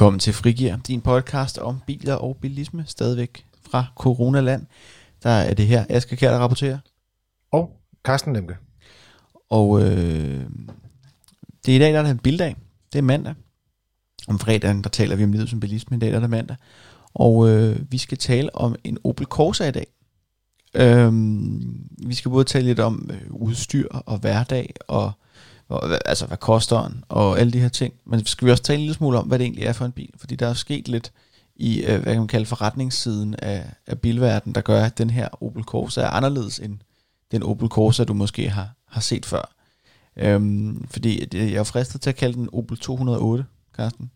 Velkommen til Frigir, din podcast om biler og bilisme, stadigvæk fra Coronaland. Der er det her, Asger Kjær, der rapporterer. Og Carsten Lemke. Og øh, det er i dag, der er en bildag. Det er mandag. Om fredagen, der taler vi om livet som bilisme. I dag der er det mandag. Og øh, vi skal tale om en Opel Corsa i dag. Øhm, vi skal både tale lidt om øh, udstyr og hverdag, og og, hvad- altså hvad koster den, og alle de her ting. Men skal vi også tale en lille smule om, hvad det egentlig er for en bil? Fordi der er sket lidt i, øh, hvad kan man kalde forretningssiden af, af bilverdenen, der gør, at den her Opel Corsa er anderledes end den Opel Corsa, du måske har, har set før. Øhm, fordi det, jeg er fristet til at kalde den Opel 208, Carsten.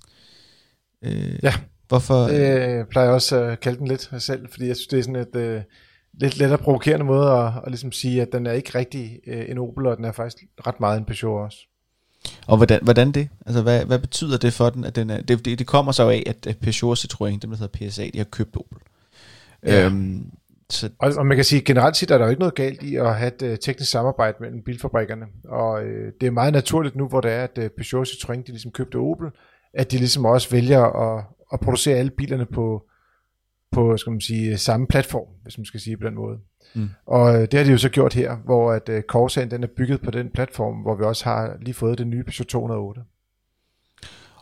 Øh, Ja. Hvorfor? Øh, plejer jeg også at kalde den lidt selv, fordi jeg synes, det er sådan et øh, lidt lettere provokerende måde at, at ligesom sige, at den er ikke rigtig øh, en Opel, og den er faktisk ret meget en Peugeot også. Og hvordan, hvordan det? Altså, hvad, hvad betyder det for den? At den er, det, det, det kommer så af, at Peugeot og Citroën, dem der hedder PSA, de har købt Opel. Ja. Øhm, så, Og, og man kan sige, generelt set er der jo ikke noget galt i at have et øh, teknisk samarbejde mellem bilfabrikkerne. Og øh, det er meget naturligt nu, hvor det er, at øh, Peugeot og Citroën, de ligesom købte Opel, at de ligesom også vælger at, at producere alle bilerne på, på skal man sige, samme platform, hvis man skal sige på den måde. Mm. Og øh, det har de jo så gjort her, hvor at øh, Corsaen den er bygget på den platform, hvor vi også har lige fået det nye Peugeot 208.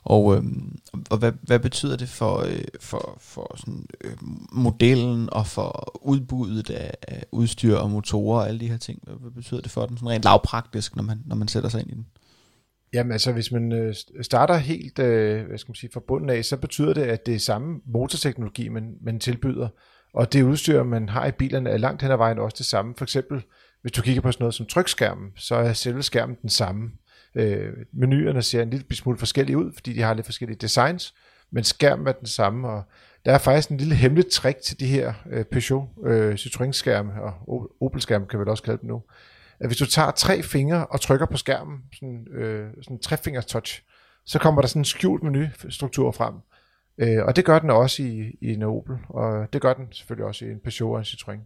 og øhm, og hvad, hvad betyder det for, øh, for, for sådan, øh, modellen og for udbuddet af, af udstyr og motorer og alle de her ting? Hvad, hvad betyder det for den sådan rent lavpraktisk, når man, når man sætter sig ind i den? Jamen altså, hvis man øh, starter helt øh, hvad skal man sige, fra bunden af, så betyder det, at det er samme motorteknologi, man, man tilbyder. Og det udstyr, man har i bilerne, er langt hen ad vejen også det samme. For eksempel, hvis du kigger på sådan noget som trykskærmen, så er selve skærmen den samme. Øh, menuerne ser en lille smule forskellige ud, fordi de har lidt forskellige designs, men skærmen er den samme, og der er faktisk en lille hemmelig trick til de her øh, Peugeot øh, Citroën-skærme, og Opel-skærme kan vi vel også kalde dem nu, at hvis du tager tre fingre og trykker på skærmen, sådan, øh, sådan trefingers touch, så kommer der sådan en skjult menustruktur frem. Øh, og det gør den også i, i en Opel, og det gør den selvfølgelig også i en Peugeot og en Citroën.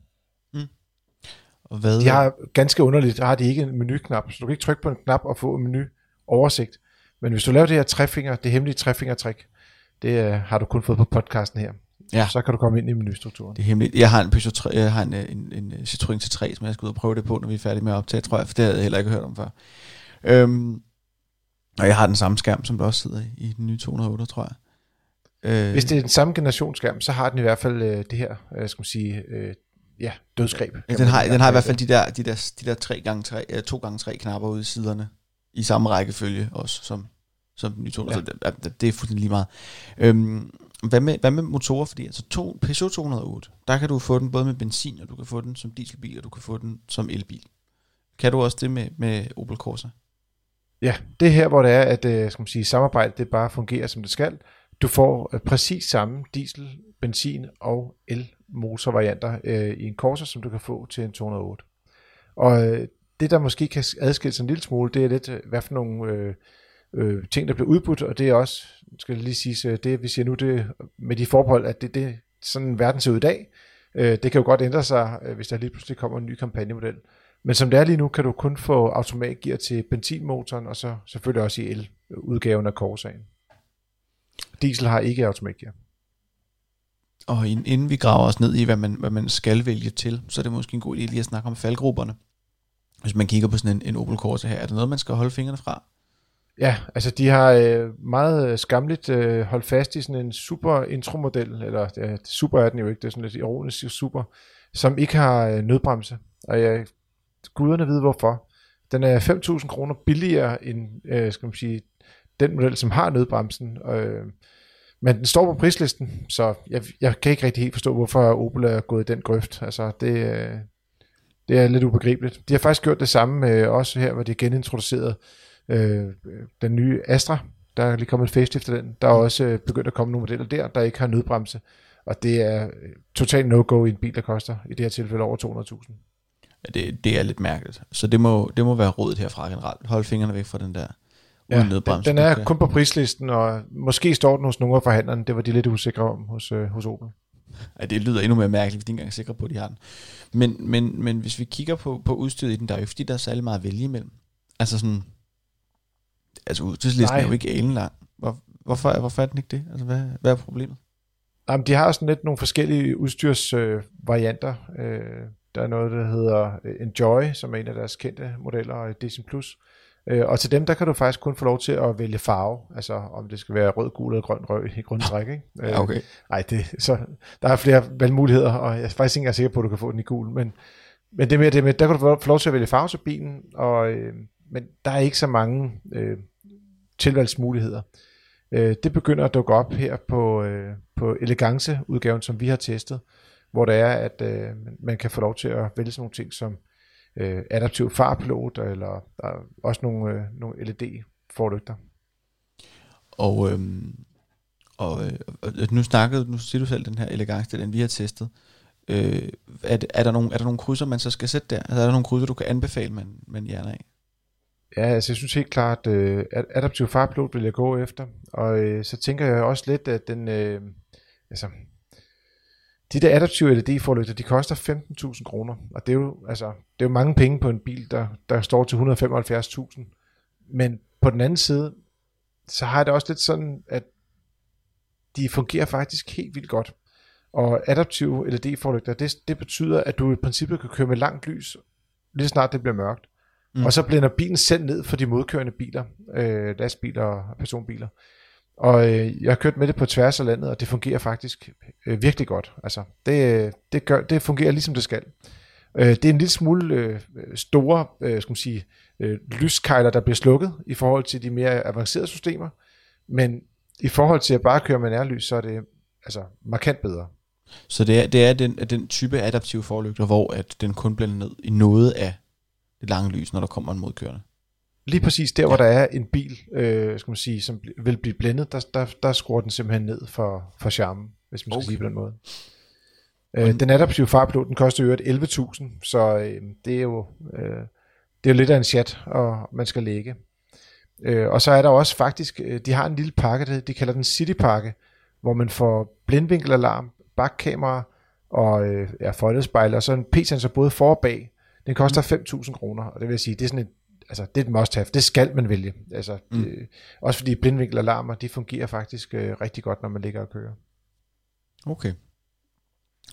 Og hvad, De har ganske underligt, der har de ikke en menuknap, så du kan ikke trykke på en knap og få en menu oversigt. Men hvis du laver det her trefinger, det hemmelige trefingertrik, det øh, har du kun fået på podcasten her. Ja. Så kan du komme ind i menustrukturen. Det er hemmeligt. Jeg har en Peugeot 3, jeg har en, øh, en, en Citroën C3, som jeg skal ud og prøve det på, når vi er færdige med at optage, tror jeg, for det havde jeg heller ikke hørt om før. Øhm, og jeg har den samme skærm, som der også sidder i, i den nye 208, tror jeg. Øh, Hvis det er den samme generationsskærm, så har den i hvert fald øh, det her, øh, skal man sige, øh, ja, dødsgreb. ja, den, har, den har i hvert fald de der, de der, de der 3 gange 3, øh, 2 gange 3 knapper ude i siderne, i samme rækkefølge også, som, som nye 208. Ja. Så det, det, er fuldstændig lige meget. Øhm, hvad, med, hvad med motorer? Fordi altså to, Peugeot 208, der kan du få den både med benzin, og du kan få den som dieselbil, og du kan få den som elbil. Kan du også det med, med Opel Corsa? Ja, det er her, hvor det er, at øh, skal man sige, samarbejdet det bare fungerer, som det skal. Du får øh, præcis samme diesel, benzin og el-motorvarianter øh, i en Corsa, som du kan få til en 208. Og øh, det, der måske kan adskille sig en lille smule, det er lidt, øh, hvad for nogle øh, øh, ting, der bliver udbudt, og det er også, skal jeg lige sige, det vi siger nu, det med de forhold, at det, det sådan verden ser ud i dag. Øh, det kan jo godt ændre sig, øh, hvis der lige pludselig kommer en ny kampagnemodel. Men som det er lige nu, kan du kun få automatgear til benzinmotoren, og så selvfølgelig også i el-udgaven af Corsaen. Diesel har ikke automatgear. Og inden vi graver os ned i, hvad man, hvad man skal vælge til, så er det måske en god idé lige at snakke om faldgrupperne. Hvis man kigger på sådan en, en Opel Corsa her, er det noget, man skal holde fingrene fra? Ja, altså de har øh, meget øh, skamligt øh, holdt fast i sådan en super intromodel, eller ja, super er den jo ikke, det er sådan lidt ironisk super, som ikke har øh, nødbremse. Og jeg, guderne ved hvorfor. Den er 5.000 kroner billigere end, øh, skal man sige, den model, som har nødbremsen. Øh, men den står på prislisten, så jeg, jeg kan ikke rigtig helt forstå, hvorfor Opel er gået i den grøft. Altså, det, øh, det er lidt ubegribeligt. De har faktisk gjort det samme øh, også her, hvor de genintroducerede øh, den nye Astra. Der er lige kommet et facelift af den. Der er også øh, begyndt at komme nogle modeller der, der ikke har nødbremse. Og det er øh, totalt no-go i en bil, der koster i det her tilfælde over 200.000. Ja, det, det er lidt mærkeligt. Så det må, det må være rådet herfra generelt. Hold fingrene væk fra den der uden Ja, den, nødbremse. den er kun på prislisten, og måske står den hos nogle af forhandlerne. Det var de lidt usikre om hos, øh, hos Opel. Ja, det lyder endnu mere mærkeligt, hvis de ikke engang er sikre på, at de har den. Men, men, men hvis vi kigger på, på udstyret i den, der er jo fordi, der er særlig meget at vælge imellem. Altså sådan, altså udstyrslisten Nej. er jo ikke alen lang. Hvor, Hvorfor, hvorfor er den ikke det? Altså, hvad, hvad er problemet? Jamen, de har sådan lidt nogle forskellige udstyrsvarianter. Øh, der er noget, der hedder øh, Enjoy, som er en af deres kendte modeller, og Disney Plus. Øh, og til dem, der kan du faktisk kun få lov til at vælge farve, altså om det skal være rød, gul eller grøn røg i grundtræk. Ikke? Ja, okay. Nej, det, så, der er flere valgmuligheder, og jeg er faktisk ikke engang sikker på, at du kan få den i gul, men, men det med, det med, der kan du få lov til at vælge farve til bilen, og, øh, men der er ikke så mange øh, tilvalgsmuligheder. Øh, det begynder at dukke op her på, øh, på elegance-udgaven, som vi har testet, hvor det er, at øh, man kan få lov til at vælge sådan nogle ting som øh, adaptiv farpilot, eller der er også nogle, øh, nogle LED-forlygter. Og, øh, og øh, nu snakkede, nu siger du selv den her elegance, den vi har testet. Øh, er, er, der nogle, er der nogle krydser, man så skal sætte der? Altså, er der nogle krydser, du kan anbefale, man, man hjerner af? Ja, altså jeg synes helt klart, øh, at adaptiv farpilot vil jeg gå efter, og øh, så tænker jeg også lidt, at den, øh, altså, de der adaptive LED-forlygter, de koster 15.000 kroner, og det er, jo, altså, det er jo mange penge på en bil, der, der står til 175.000. Men på den anden side, så har jeg det også lidt sådan, at de fungerer faktisk helt vildt godt. Og adaptive LED-forlygter, det, det betyder, at du i princippet kan køre med langt lys, lige snart det bliver mørkt. Mm. Og så blænder bilen selv ned for de modkørende biler, øh, lastbiler og personbiler. Og øh, jeg har kørt med det på tværs af landet, og det fungerer faktisk øh, virkelig godt. Altså, det, det, gør, det fungerer ligesom det skal. Øh, det er en lille smule øh, store øh, skal man sige, øh, lyskejler, der bliver slukket i forhold til de mere avancerede systemer. Men i forhold til at bare køre med nærlys, så er det altså markant bedre. Så det er, det er den, den type adaptive forlygter, hvor at den kun bliver ned i noget af det lange lys, når der kommer en modkørende? Lige præcis der, ja. hvor der er en bil, øh, skal man sige, som vil blive blændet, der, der, der skruer den simpelthen ned for, for charmen, hvis man skal okay. sige på den måde. Øh, den adaptive farpilot, den koster jo 11.000, så øh, det er jo øh, det er jo lidt af en chat, og man skal lægge. Øh, og så er der også faktisk, øh, de har en lille pakke, de kalder den Citypakke, hvor man får blindvinkelalarm, bakkamera og øh, ja, foldespejl, og så en P-sensor både for og bag. Den koster 5.000 kroner, og det vil sige, det er sådan et altså, det er et must have. Det skal man vælge. Altså, mm. det, også fordi blindvinkelalarmer, de fungerer faktisk øh, rigtig godt, når man ligger og kører. Okay.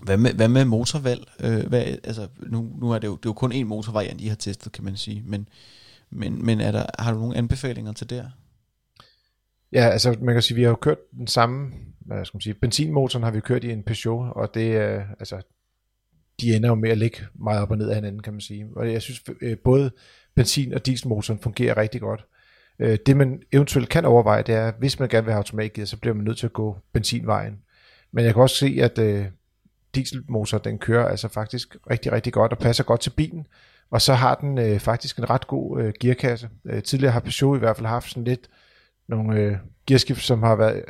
Hvad med, hvad med motorvalg? Øh, hvad, altså, nu, nu er det, jo, det er jo kun en motorvariant, I har testet, kan man sige. Men, men, men er der, har du nogle anbefalinger til det? Ja, altså man kan sige, vi har jo kørt den samme, hvad skal man sige, benzinmotoren har vi kørt i en Peugeot, og det er, altså, de ender jo med at ligge meget op og ned af hinanden, kan man sige. Og jeg synes, øh, både benzin- og dieselmotoren fungerer rigtig godt. Øh, det man eventuelt kan overveje, det er, hvis man gerne vil have automatgear, så bliver man nødt til at gå benzinvejen. Men jeg kan også se, at øh, dieselmotor, den kører altså faktisk rigtig, rigtig godt og passer godt til bilen. Og så har den øh, faktisk en ret god øh, gearkasse. Øh, tidligere har Peugeot i hvert fald haft sådan lidt nogle øh, gearskift, som har været,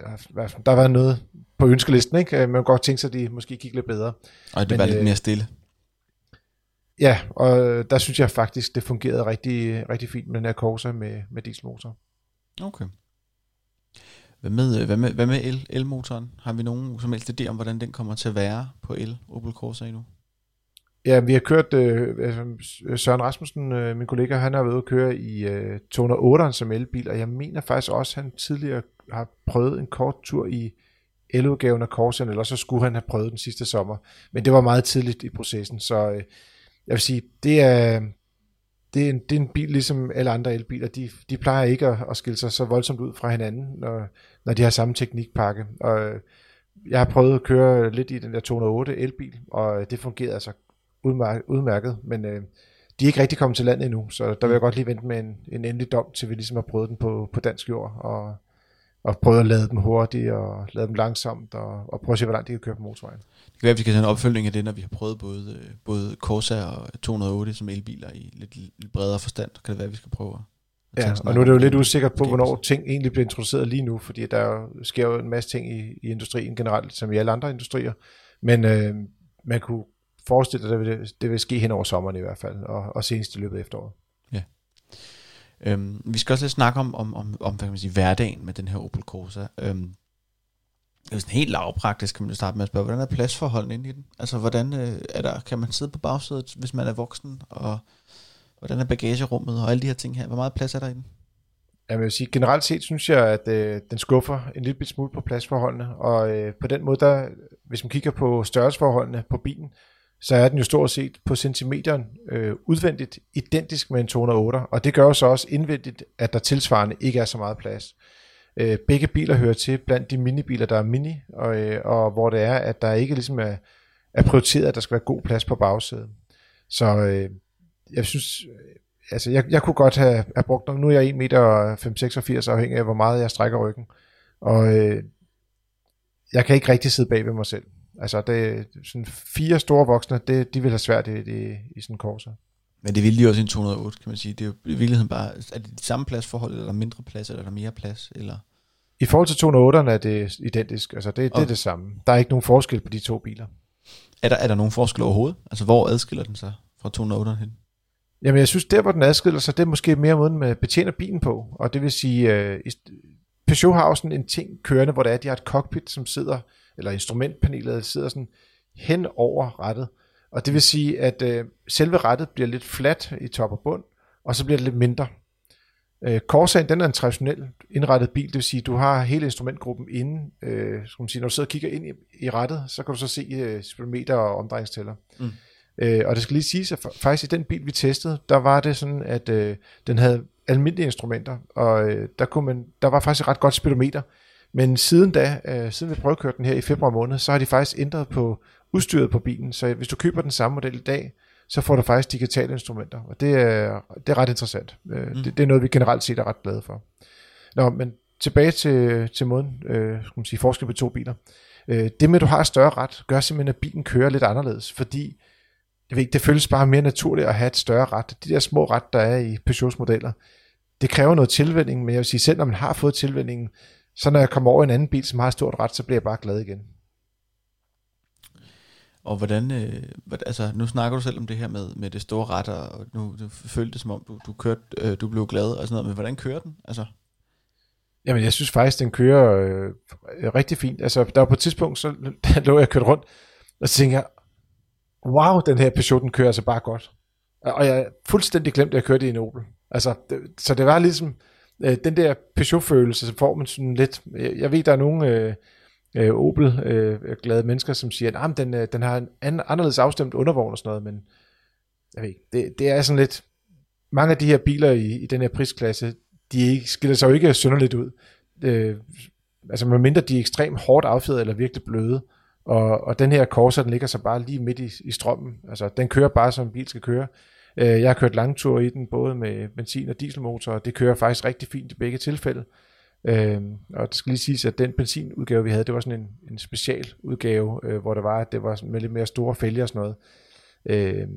der har været noget på ønskelisten, ikke? Man kan godt tænke sig, at de måske gik lidt bedre. Og det Men, var lidt øh, mere stille. Ja, og der synes jeg faktisk, det fungerede rigtig, rigtig fint med den her Corsa med, med dieselmotor. Okay. Hvad med, hvad med, hvad med el, elmotoren? Har vi nogen som helst idé om, hvordan den kommer til at være på el Opel Corsa endnu? Ja, vi har kørt, øh, altså, Søren Rasmussen, øh, min kollega, han har været ude at køre i øh, 208'eren som elbil, og jeg mener faktisk også, at han tidligere har prøvet en kort tur i eludgaven af Corsaen, eller så skulle han have prøvet den sidste sommer. Men det var meget tidligt i processen, så øh, jeg vil sige, det er, det er, en, det er en bil ligesom alle andre elbiler. De, de plejer ikke at, at skille sig så voldsomt ud fra hinanden, når, når de har samme teknikpakke. Og øh, jeg har prøvet at køre lidt i den der 208 elbil, og øh, det fungerede altså udmærket, udmærket men øh, de er ikke rigtig kommet til landet endnu, så der vil jeg godt lige vente med en, en endelig dom, til vi ligesom har prøvet den på, på dansk jord, og, og prøvet at lade dem hurtigt, og lade dem langsomt, og, og prøve at se, hvor langt de kan køre på motorvejen. Det kan være, at vi skal have en opfølgning af det, når vi har prøvet både, både Corsa og 208 som elbiler i lidt, lidt bredere forstand. Kan det være, at vi skal prøve at Ja, og nu er det jo lidt usikkert på, hvornår ting egentlig bliver introduceret lige nu, fordi der jo, sker jo en masse ting i, i industrien generelt, som i alle andre industrier. Men øh, man kunne forestille sig, at det vil, det vil ske hen over sommeren i hvert fald, og, og senest i løbet af efteråret. Ja. Øhm, vi skal også lidt snakke om, om, om, om hvad kan man sige, hverdagen med den her Opel Corsa. Øhm, det er sådan helt lavpraktisk, kan man starte med at spørge, hvordan er pladsforholdene inde i den? Altså, hvordan øh, er der, kan man sidde på bagsædet, hvis man er voksen, og hvordan er bagagerummet og alle de her ting her? Hvor meget plads er der i den? jeg vil sige, generelt set synes jeg, at øh, den skuffer en lille smule på pladsforholdene, og øh, på den måde, der, hvis man kigger på størrelsesforholdene på bilen, så er den jo stort set på centimeteren øh, udvendigt identisk med en 208, og det gør jo så også indvendigt, at der tilsvarende ikke er så meget plads. Øh, begge biler hører til blandt de minibiler, der er mini, og, øh, og hvor det er, at der ikke ligesom er, er prioriteret, at der skal være god plads på bagsædet. Så øh, jeg synes, øh, altså jeg, jeg kunne godt have, have brugt, nu er jeg 1 meter 5,86 afhængig af, hvor meget jeg strækker ryggen, og øh, jeg kan ikke rigtig sidde bag ved mig selv. Altså det, sådan fire store voksne, det, de vil have svært i, i, i sådan en korser. Men det ville de også i en 208, kan man sige. Det er jo i virkeligheden bare, er det de samme pladsforhold, eller er der mindre plads, eller er der mere plads? Eller? I forhold til 208'erne er det identisk, altså det, det er det samme. Der er ikke nogen forskel på de to biler. Er der, er der nogen forskel overhovedet? Altså hvor adskiller den sig fra 208'eren hen? Jamen jeg synes, der hvor den adskiller sig, det er måske mere måden, man betjener bilen på. Og det vil sige, øh, Peugeot har jo sådan en ting kørende, hvor det er, at de har et cockpit, som sidder, eller instrumentpanelet sidder sådan hen over rettet. Og det vil sige, at øh, selve rettet bliver lidt fladt i top og bund, og så bliver det lidt mindre. Øh, Corsaen, den er en traditionel indrettet bil, det vil sige, at du har hele instrumentgruppen inde, øh, skal man sige, når du sidder og kigger ind i, i rettet, så kan du så se øh, speedometer og omdrejningstæller. Mm. Øh, og det skal lige siges, at faktisk i den bil, vi testede, der var det sådan, at øh, den havde almindelige instrumenter, og øh, der, kunne man, der var faktisk et ret godt speedometer. Men siden da, øh, siden vi prøvekørte den her i februar måned, så har de faktisk ændret på udstyret på bilen. Så hvis du køber den samme model i dag, så får du faktisk digitale instrumenter, og det er, det er ret interessant. Øh, mm. det, det er noget, vi generelt set er ret glade for. Nå, men tilbage til, til måden, øh, skal man sige, forskel på to biler. Øh, det med, at du har større ret, gør simpelthen, at bilen kører lidt anderledes, fordi jeg ved ikke, det føles bare mere naturligt at have et større ret. De der små ret, der er i Peugeots modeller, det kræver noget tilvænding, men jeg vil sige, selv når man har fået tilvændingen, så når jeg kommer over en anden bil, som har et stort ret, så bliver jeg bare glad igen. Og hvordan, øh, altså nu snakker du selv om det her med, med det store ret, og nu du følte det som om, du, du, kørte, øh, du blev glad og sådan noget, men hvordan kører den? Altså? Jamen jeg synes faktisk, den kører øh, rigtig fint. Altså der var på et tidspunkt, så lå jeg kørt rundt, og så tænkte jeg, wow, den her Peugeot, den kører altså bare godt. Og jeg fuldstændig glemt, at jeg kørte i en Opel. Altså, det, så det var ligesom øh, Øh, den der Peugeot-følelse, så får man sådan lidt, jeg, jeg ved, der er nogle øh, øh, Opel-glade øh, mennesker, som siger, at den, øh, den har en anden, anderledes afstemt undervogn og sådan noget, men jeg ved ikke, det, det er sådan lidt, mange af de her biler i, i den her prisklasse, de skiller sig jo ikke synderligt ud. Øh, altså medmindre de er ekstremt hårdt affjedret eller virkelig bløde, og, og den her Corsa, den ligger så bare lige midt i, i strømmen. Altså, den kører bare, som en bil skal køre. Øh, jeg har kørt langture i den, både med benzin- og dieselmotor, og det kører faktisk rigtig fint i begge tilfælde. Øh, og det skal lige siges, at den benzinudgave, vi havde, det var sådan en, en special udgave, øh, hvor det var, at det var med lidt mere store fælger og sådan noget. Øh,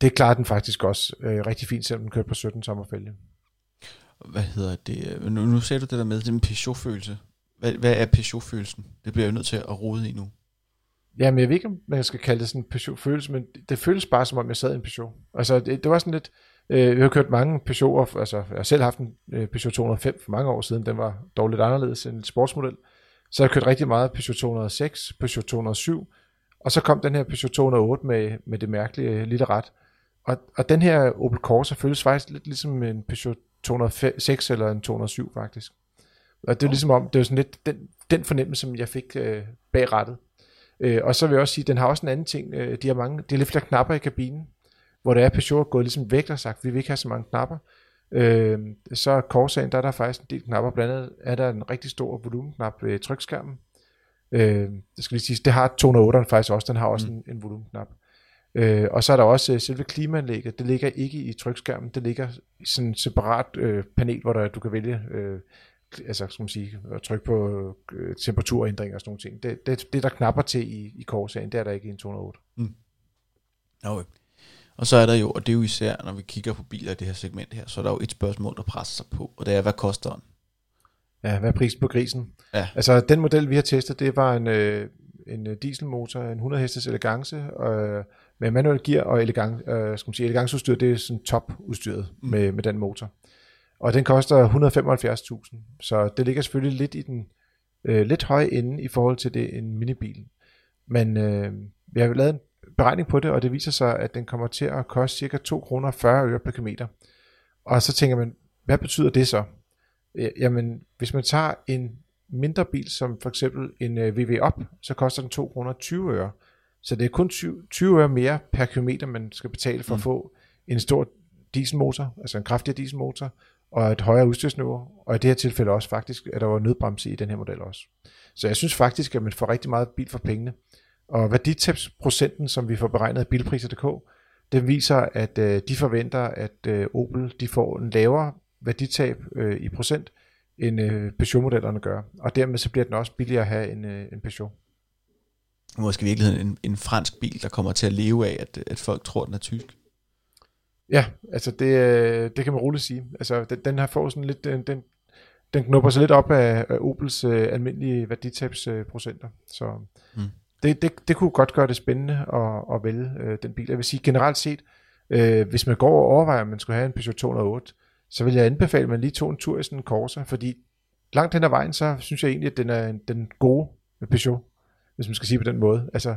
det klarer den faktisk også øh, rigtig fint, selvom den kørte på 17 sommerfælge. Hvad hedder det? Nu, nu ser du det der med, den Peugeot-følelse. Hvad, hvad er Peugeot-følelsen? Det bliver jeg nødt til at rode i nu. Jamen, jeg ved ikke, om man skal kalde det sådan en Peugeot-følelse, men det føles bare, som om jeg sad i en Peugeot. Altså, det, det var sådan lidt... Øh, jeg har kørt mange Peugeot'er, altså jeg har selv haft en øh, Peugeot 205 for mange år siden, den var dog lidt anderledes end en sportsmodel. Så jeg har kørt rigtig meget Peugeot 206, Peugeot 207, og så kom den her Peugeot 208 med, med det mærkelige lille ret. Og, og den her Opel Corsa føles faktisk lidt ligesom en Peugeot 206 eller en 207 faktisk. Og det er ligesom om, det er sådan lidt den, den fornemmelse, som jeg fik øh, bag rettet. Øh, og så vil jeg også sige, den har også en anden ting. Øh, de har mange, de har lidt flere knapper i kabinen, hvor der er Peugeot gået ligesom væk og sagt, vi vil ikke have så mange knapper. Øh, så Corsaen, der er der faktisk en del knapper. Blandt andet er der en rigtig stor volumenknap ved trykskærmen. Øh, det skal lige sige, det har 208'eren faktisk også, den har også mm. en, en volumenknap. Øh, og så er der også øh, selve klimaanlægget, det ligger ikke i trykskærmen, det ligger i sådan en separat øh, panel, hvor der, du kan vælge øh, altså, skal man sige, at trykke på øh, temperaturændring og sådan nogle ting. Det, det, det der knapper til i, i Corsaen, det er der ikke i en 208. Mm. Okay. Og så er der jo, og det er jo især, når vi kigger på biler i det her segment her, så er der jo et spørgsmål, der presser sig på, og det er, hvad koster den? Ja, hvad er prisen på grisen? Ja. Altså, den model, vi har testet, det var en, øh, en øh, dieselmotor, en 100 hestes elegance, øh, med manuel gear og elegance, øh, skal man sige, eleganceudstyr, det er sådan topudstyret mm. med, med den motor. Og den koster 175.000, så det ligger selvfølgelig lidt i den øh, lidt høje ende i forhold til det en minibil. Men øh, vi har lavet en beregning på det, og det viser sig, at den kommer til at koste cirka 2 kroner 40 øre per kilometer. Og så tænker man, hvad betyder det så? Ja, Jamen, hvis man tager en mindre bil, som for eksempel en øh, VW Up, så koster den 2 kroner 20 øre. Så det er kun 20, 20 øre mere per kilometer, man skal betale for mm. at få en stor dieselmotor, altså en kraftigere dieselmotor, og et højere udstyrsniveau, og i det her tilfælde også faktisk, at der var nødbremse i den her model også. Så jeg synes faktisk, at man får rigtig meget bil for pengene. Og værditabsprocenten, som vi får beregnet af bilpriser.dk, den viser, at øh, de forventer, at øh, Opel de får en lavere værditab øh, i procent, end øh, Peugeot-modellerne gør. Og dermed så bliver den også billigere at have en, øh, en Peugeot. Måske i virkeligheden en, en fransk bil, der kommer til at leve af, at, at folk tror, den er tysk. Ja, altså det, øh, det kan man roligt sige. Altså den, den har fået sådan lidt, den, den, den knupper sig lidt op af, af Opels øh, almindelige værditabsprocenter. Så mm. det, det, det kunne godt gøre det spændende at, at vælge øh, den bil. Jeg vil sige generelt set, øh, hvis man går og overvejer, at man skulle have en Peugeot 208, så vil jeg anbefale, at man lige tog en tur i sådan en Corsa, fordi langt hen ad vejen, så synes jeg egentlig, at den er den gode Peugeot, hvis man skal sige på den måde. Altså,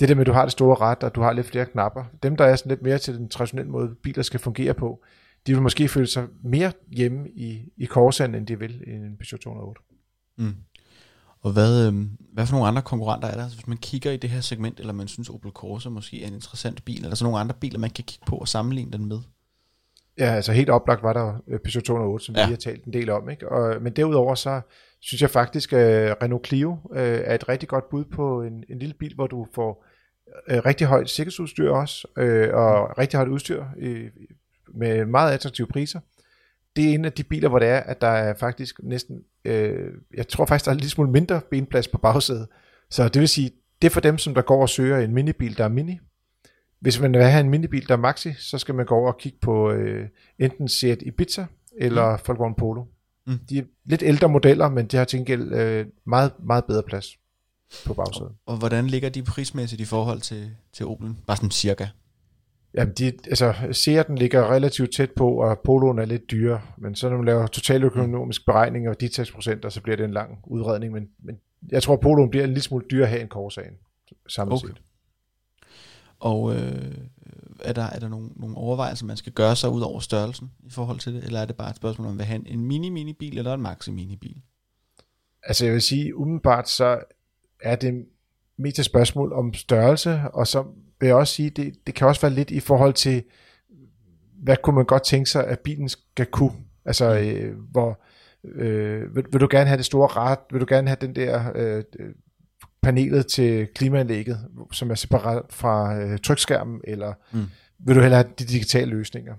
det der med, at du har det store ret, og du har lidt flere knapper. Dem, der er sådan lidt mere til den traditionelle måde, biler skal fungere på, de vil måske føle sig mere hjemme i, i Corsaen, end de vil i en Peugeot 208. Mm. Og hvad, øh, hvad for nogle andre konkurrenter er der? Altså, hvis man kigger i det her segment, eller man synes Opel Corsa måske er en interessant bil, eller så nogle andre biler, man kan kigge på og sammenligne den med? Ja, altså helt oplagt var der øh, Peugeot 208, som ja. vi har talt en del om. Ikke? Og, men derudover så synes jeg faktisk, at Renault Clio øh, er et rigtig godt bud på en, en lille bil, hvor du får øh, rigtig højt sikkerhedsudstyr også, øh, og mm. rigtig højt udstyr øh, med meget attraktive priser. Det er en af de biler, hvor det er, at der er faktisk næsten, øh, jeg tror faktisk, der er lille smule mindre benplads på bagsædet. Så det vil sige, det er for dem, som der går og søger en minibil, der er mini, hvis man vil have en minibil, der er maxi, så skal man gå over og kigge på øh, enten Seat Ibiza eller mm. Volkswagen Polo. Mm. De er lidt ældre modeller, men de har til gengæld øh, meget, meget bedre plads på bagsædet. Og, og hvordan ligger de prismæssigt i forhold til, til Opel? Bare sådan cirka. Jamen, de, altså, Seat'en ligger relativt tæt på, og Poloen er lidt dyrere, men så når man laver totaløkonomisk beregning og de procenter, så bliver det en lang udredning, men, men jeg tror, Poloen bliver en lille smule dyrere her end Corsaen, samlet okay. set. Og øh, er der, er der nogle, nogle overvejelser, man skal gøre sig ud over størrelsen i forhold til det? Eller er det bare et spørgsmål om, at have en mini-mini-bil eller en maxi-mini-bil? Altså jeg vil sige, umiddelbart så er det mest et spørgsmål om størrelse, og så vil jeg også sige, det, det kan også være lidt i forhold til, hvad kunne man godt tænke sig, at bilen skal kunne? Altså, mm. øh, hvor, øh, vil, vil du gerne have det store ret? Vil du gerne have den der øh, panelet til klimaanlægget, som er separat fra øh, trykskærmen, eller mm. vil du hellere have de digitale løsninger?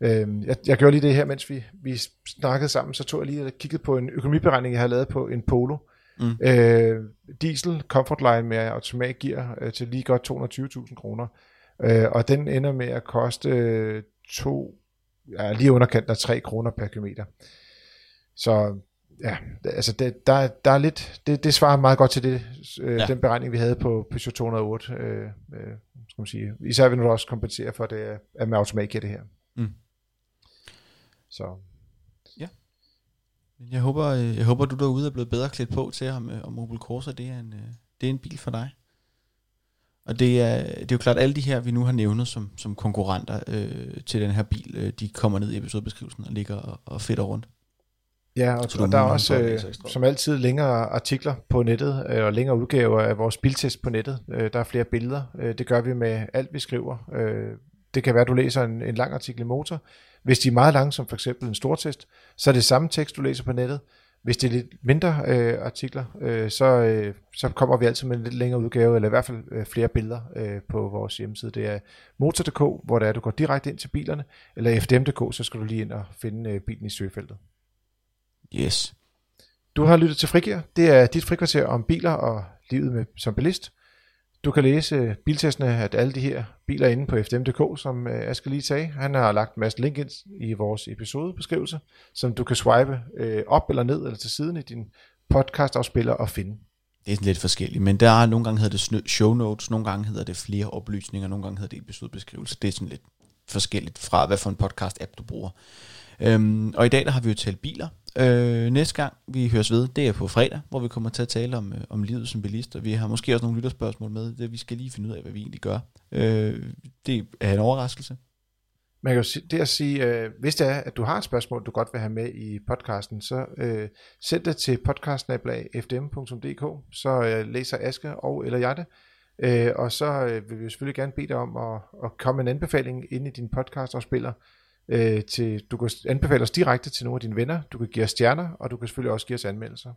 Øh, jeg, jeg gjorde lige det her, mens vi, vi snakkede sammen, så tog jeg lige og kiggede på en økonomiberegning, jeg har lavet på en Polo. Mm. Øh, diesel Comfort Line med automatgear øh, til lige godt 220.000 kroner. Øh, og den ender med at koste øh, to, ja, lige underkant af 3 kroner per kilometer. Så ja, altså det, der, der er lidt, det, det svarer meget godt til det, øh, ja. den beregning, vi havde på Peugeot 208, øh, øh, skal man sige. Især vil du også kompensere for, at det er med automatik det her. Mm. Så. Men jeg håber, øh, jeg håber, du derude er blevet bedre klædt på til, om, øh, om Opel Corsa det er, en, øh, det er en bil for dig. Og det er, det er jo klart, at alle de her, vi nu har nævnet som, som konkurrenter øh, til den her bil, øh, de kommer ned i episodebeskrivelsen og ligger og, og fedter rundt. Ja, og, og der er også øh, som altid længere artikler på nettet, øh, og længere udgaver af vores biltest på nettet. Øh, der er flere billeder. Øh, det gør vi med alt, vi skriver. Øh, det kan være, at du læser en, en lang artikel i motor. Hvis de er meget lange, som for eksempel en stor test, så er det samme tekst, du læser på nettet. Hvis det er lidt mindre øh, artikler, øh, så, øh, så kommer vi altid med en lidt længere udgave, eller i hvert fald øh, flere billeder øh, på vores hjemmeside. Det er motor.dk, hvor der er, du går direkte ind til bilerne, eller fdm.dk, så skal du lige ind og finde øh, bilen i søgefeltet. Yes. Du har lyttet til Frigir. Det er dit frikvarter om biler og livet med, som bilist. Du kan læse øh, biltestene af alle de her biler inde på fdm.dk, som øh, Asger lige sagde. Han har lagt en masse link ind i vores episodebeskrivelse, som du kan swipe øh, op eller ned eller til siden i din podcastafspiller og finde. Det er sådan lidt forskelligt, men der er nogle gange hedder det show notes, nogle gange hedder det flere oplysninger, nogle gange hedder det episodebeskrivelse. Det er sådan lidt forskelligt fra, hvad for en podcast-app du bruger. Øhm, og i dag der har vi jo talt biler. Øh, næste gang vi høres ved, det er på fredag, hvor vi kommer til at tale om, øh, om livet som bilist, og vi har måske også nogle lytterspørgsmål med. Det vi skal lige finde ud af, hvad vi egentlig gør. Øh, det er en overraskelse. man kan jo det at sige, øh, hvis det er, at du har et spørgsmål, du godt vil have med i podcasten, så øh, send det til podcastnablag.fdm.dk, så øh, læser Aske og eller jeg det. Øh, og så øh, vil vi selvfølgelig gerne bede dig om at, at komme en anbefaling ind i din podcast og spiller. Øh, til, du kan anbefale os direkte til nogle af dine venner, du kan give os stjerner, og du kan selvfølgelig også give os anmeldelser.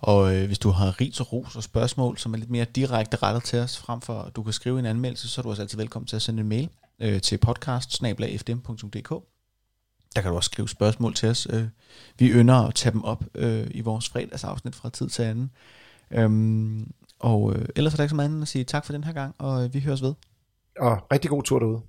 Og øh, hvis du har ris og ros og spørgsmål, som er lidt mere direkte rettet til os, frem for at du kan skrive en anmeldelse, så er du også altid velkommen til at sende en mail øh, til podcast Der kan du også skrive spørgsmål til os. Øh, vi ynder at tage dem op øh, i vores fredagsafsnit fra tid til anden. Øhm, og øh, ellers er der ikke så meget andet at sige tak for den her gang, og øh, vi høres ved. Og rigtig god tur derude.